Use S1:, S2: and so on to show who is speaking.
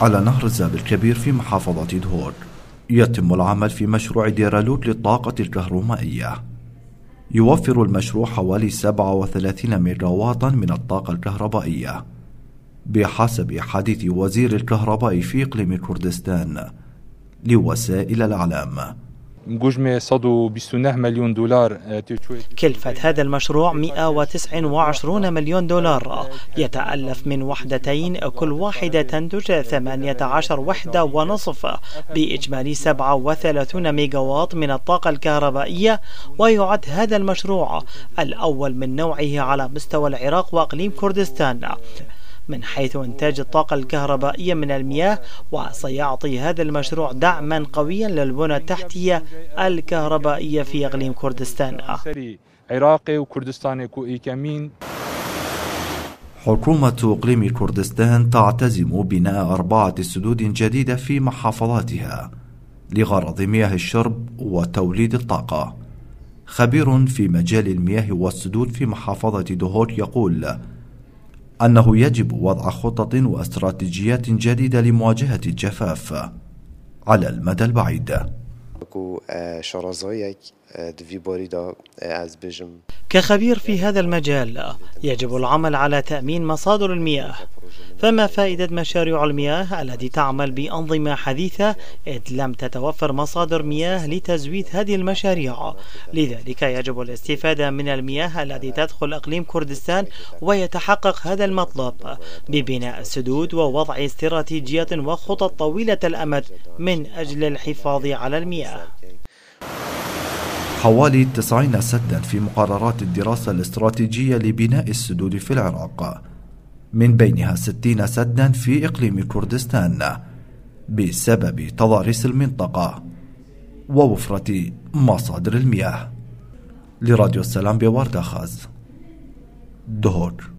S1: على نهر الزاب الكبير في محافظة دهور. يتم العمل في مشروع ديرالوت للطاقة الكهرومائية. يوفر المشروع حوالي 37 ميجاواتا من الطاقة الكهربائية. بحسب حديث وزير الكهرباء في إقليم كردستان لوسائل الإعلام.
S2: مجمع 129 مليون دولار.
S3: كلفة هذا المشروع 129 مليون دولار. يتألف من وحدتين كل واحدة تنتج 18 وحدة ونصف. بإجمالي 37 ميجاوات من الطاقة الكهربائية. ويعد هذا المشروع الأول من نوعه على مستوى العراق وأقليم كردستان. من حيث إنتاج الطاقة الكهربائية من المياه وسيعطي هذا المشروع دعما قويا للبنى التحتية الكهربائية في إقليم كردستان.
S2: عراقي وكردستاني كمين
S1: حكومة إقليم كردستان تعتزم بناء أربعة سدود جديدة في محافظاتها لغرض مياه الشرب وتوليد الطاقة. خبير في مجال المياه والسدود في محافظة دهوك يقول أنه يجب وضع خطط واستراتيجيات جديدة لمواجهة الجفاف على المدى البعيد.
S3: كخبير في هذا المجال يجب العمل على تأمين مصادر المياه فما فائدة مشاريع المياه التي تعمل بأنظمة حديثة إذ لم تتوفر مصادر مياه لتزويد هذه المشاريع. لذلك يجب الاستفادة من المياه التي تدخل إقليم كردستان ويتحقق هذا المطلب ببناء السدود ووضع استراتيجيات وخطط طويلة الأمد من أجل الحفاظ على المياه.
S1: حوالي 90 سدا في مقررات الدراسة الاستراتيجية لبناء السدود في العراق. من بينها 60 سدا في إقليم كردستان بسبب تضاريس المنطقة ووفرة مصادر المياه. لراديو السلام بوردخاز دهور.